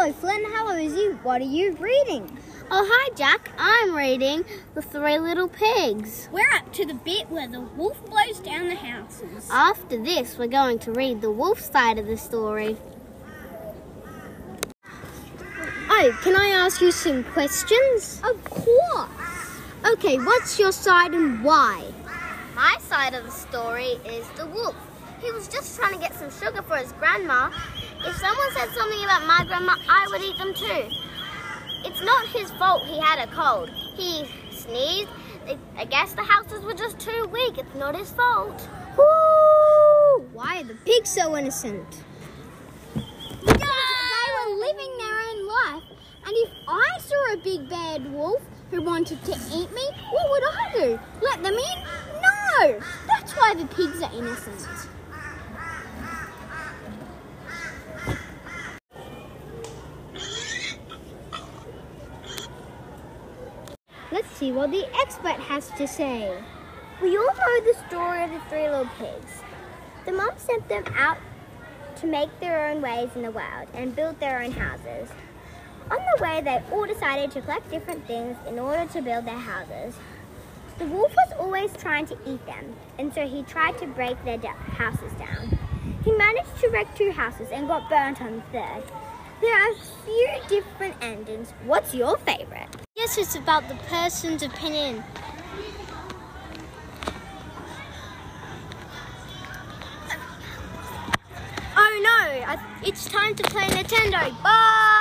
Hello, Flynn. Hello, Izzy. What are you reading? Oh, hi, Jack. I'm reading The Three Little Pigs. We're up to the bit where the wolf blows down the houses. After this, we're going to read the wolf side of the story. Oh, can I ask you some questions? Of course. Okay, what's your side and why? My side of the story is the wolf. He was just trying to get some sugar for his grandma. If someone said something about my grandma, I would eat them too. It's not his fault he had a cold. He sneezed. I guess the houses were just too weak. It's not his fault. Why are the pigs so innocent? Because they were living their own life. And if I saw a big bad wolf who wanted to eat me, what would I do? Let them in? No! That's why the pigs are innocent. Let's see what the expert has to say. We all know the story of the three little pigs. The mom sent them out to make their own ways in the world and build their own houses. On the way, they all decided to collect different things in order to build their houses. The wolf was always trying to eat them, and so he tried to break their houses down. He managed to wreck two houses and got burnt on the third. There are a few different endings. What's your favorite? Yes, it's about the person's opinion. Oh no, it's time to play Nintendo. Bye!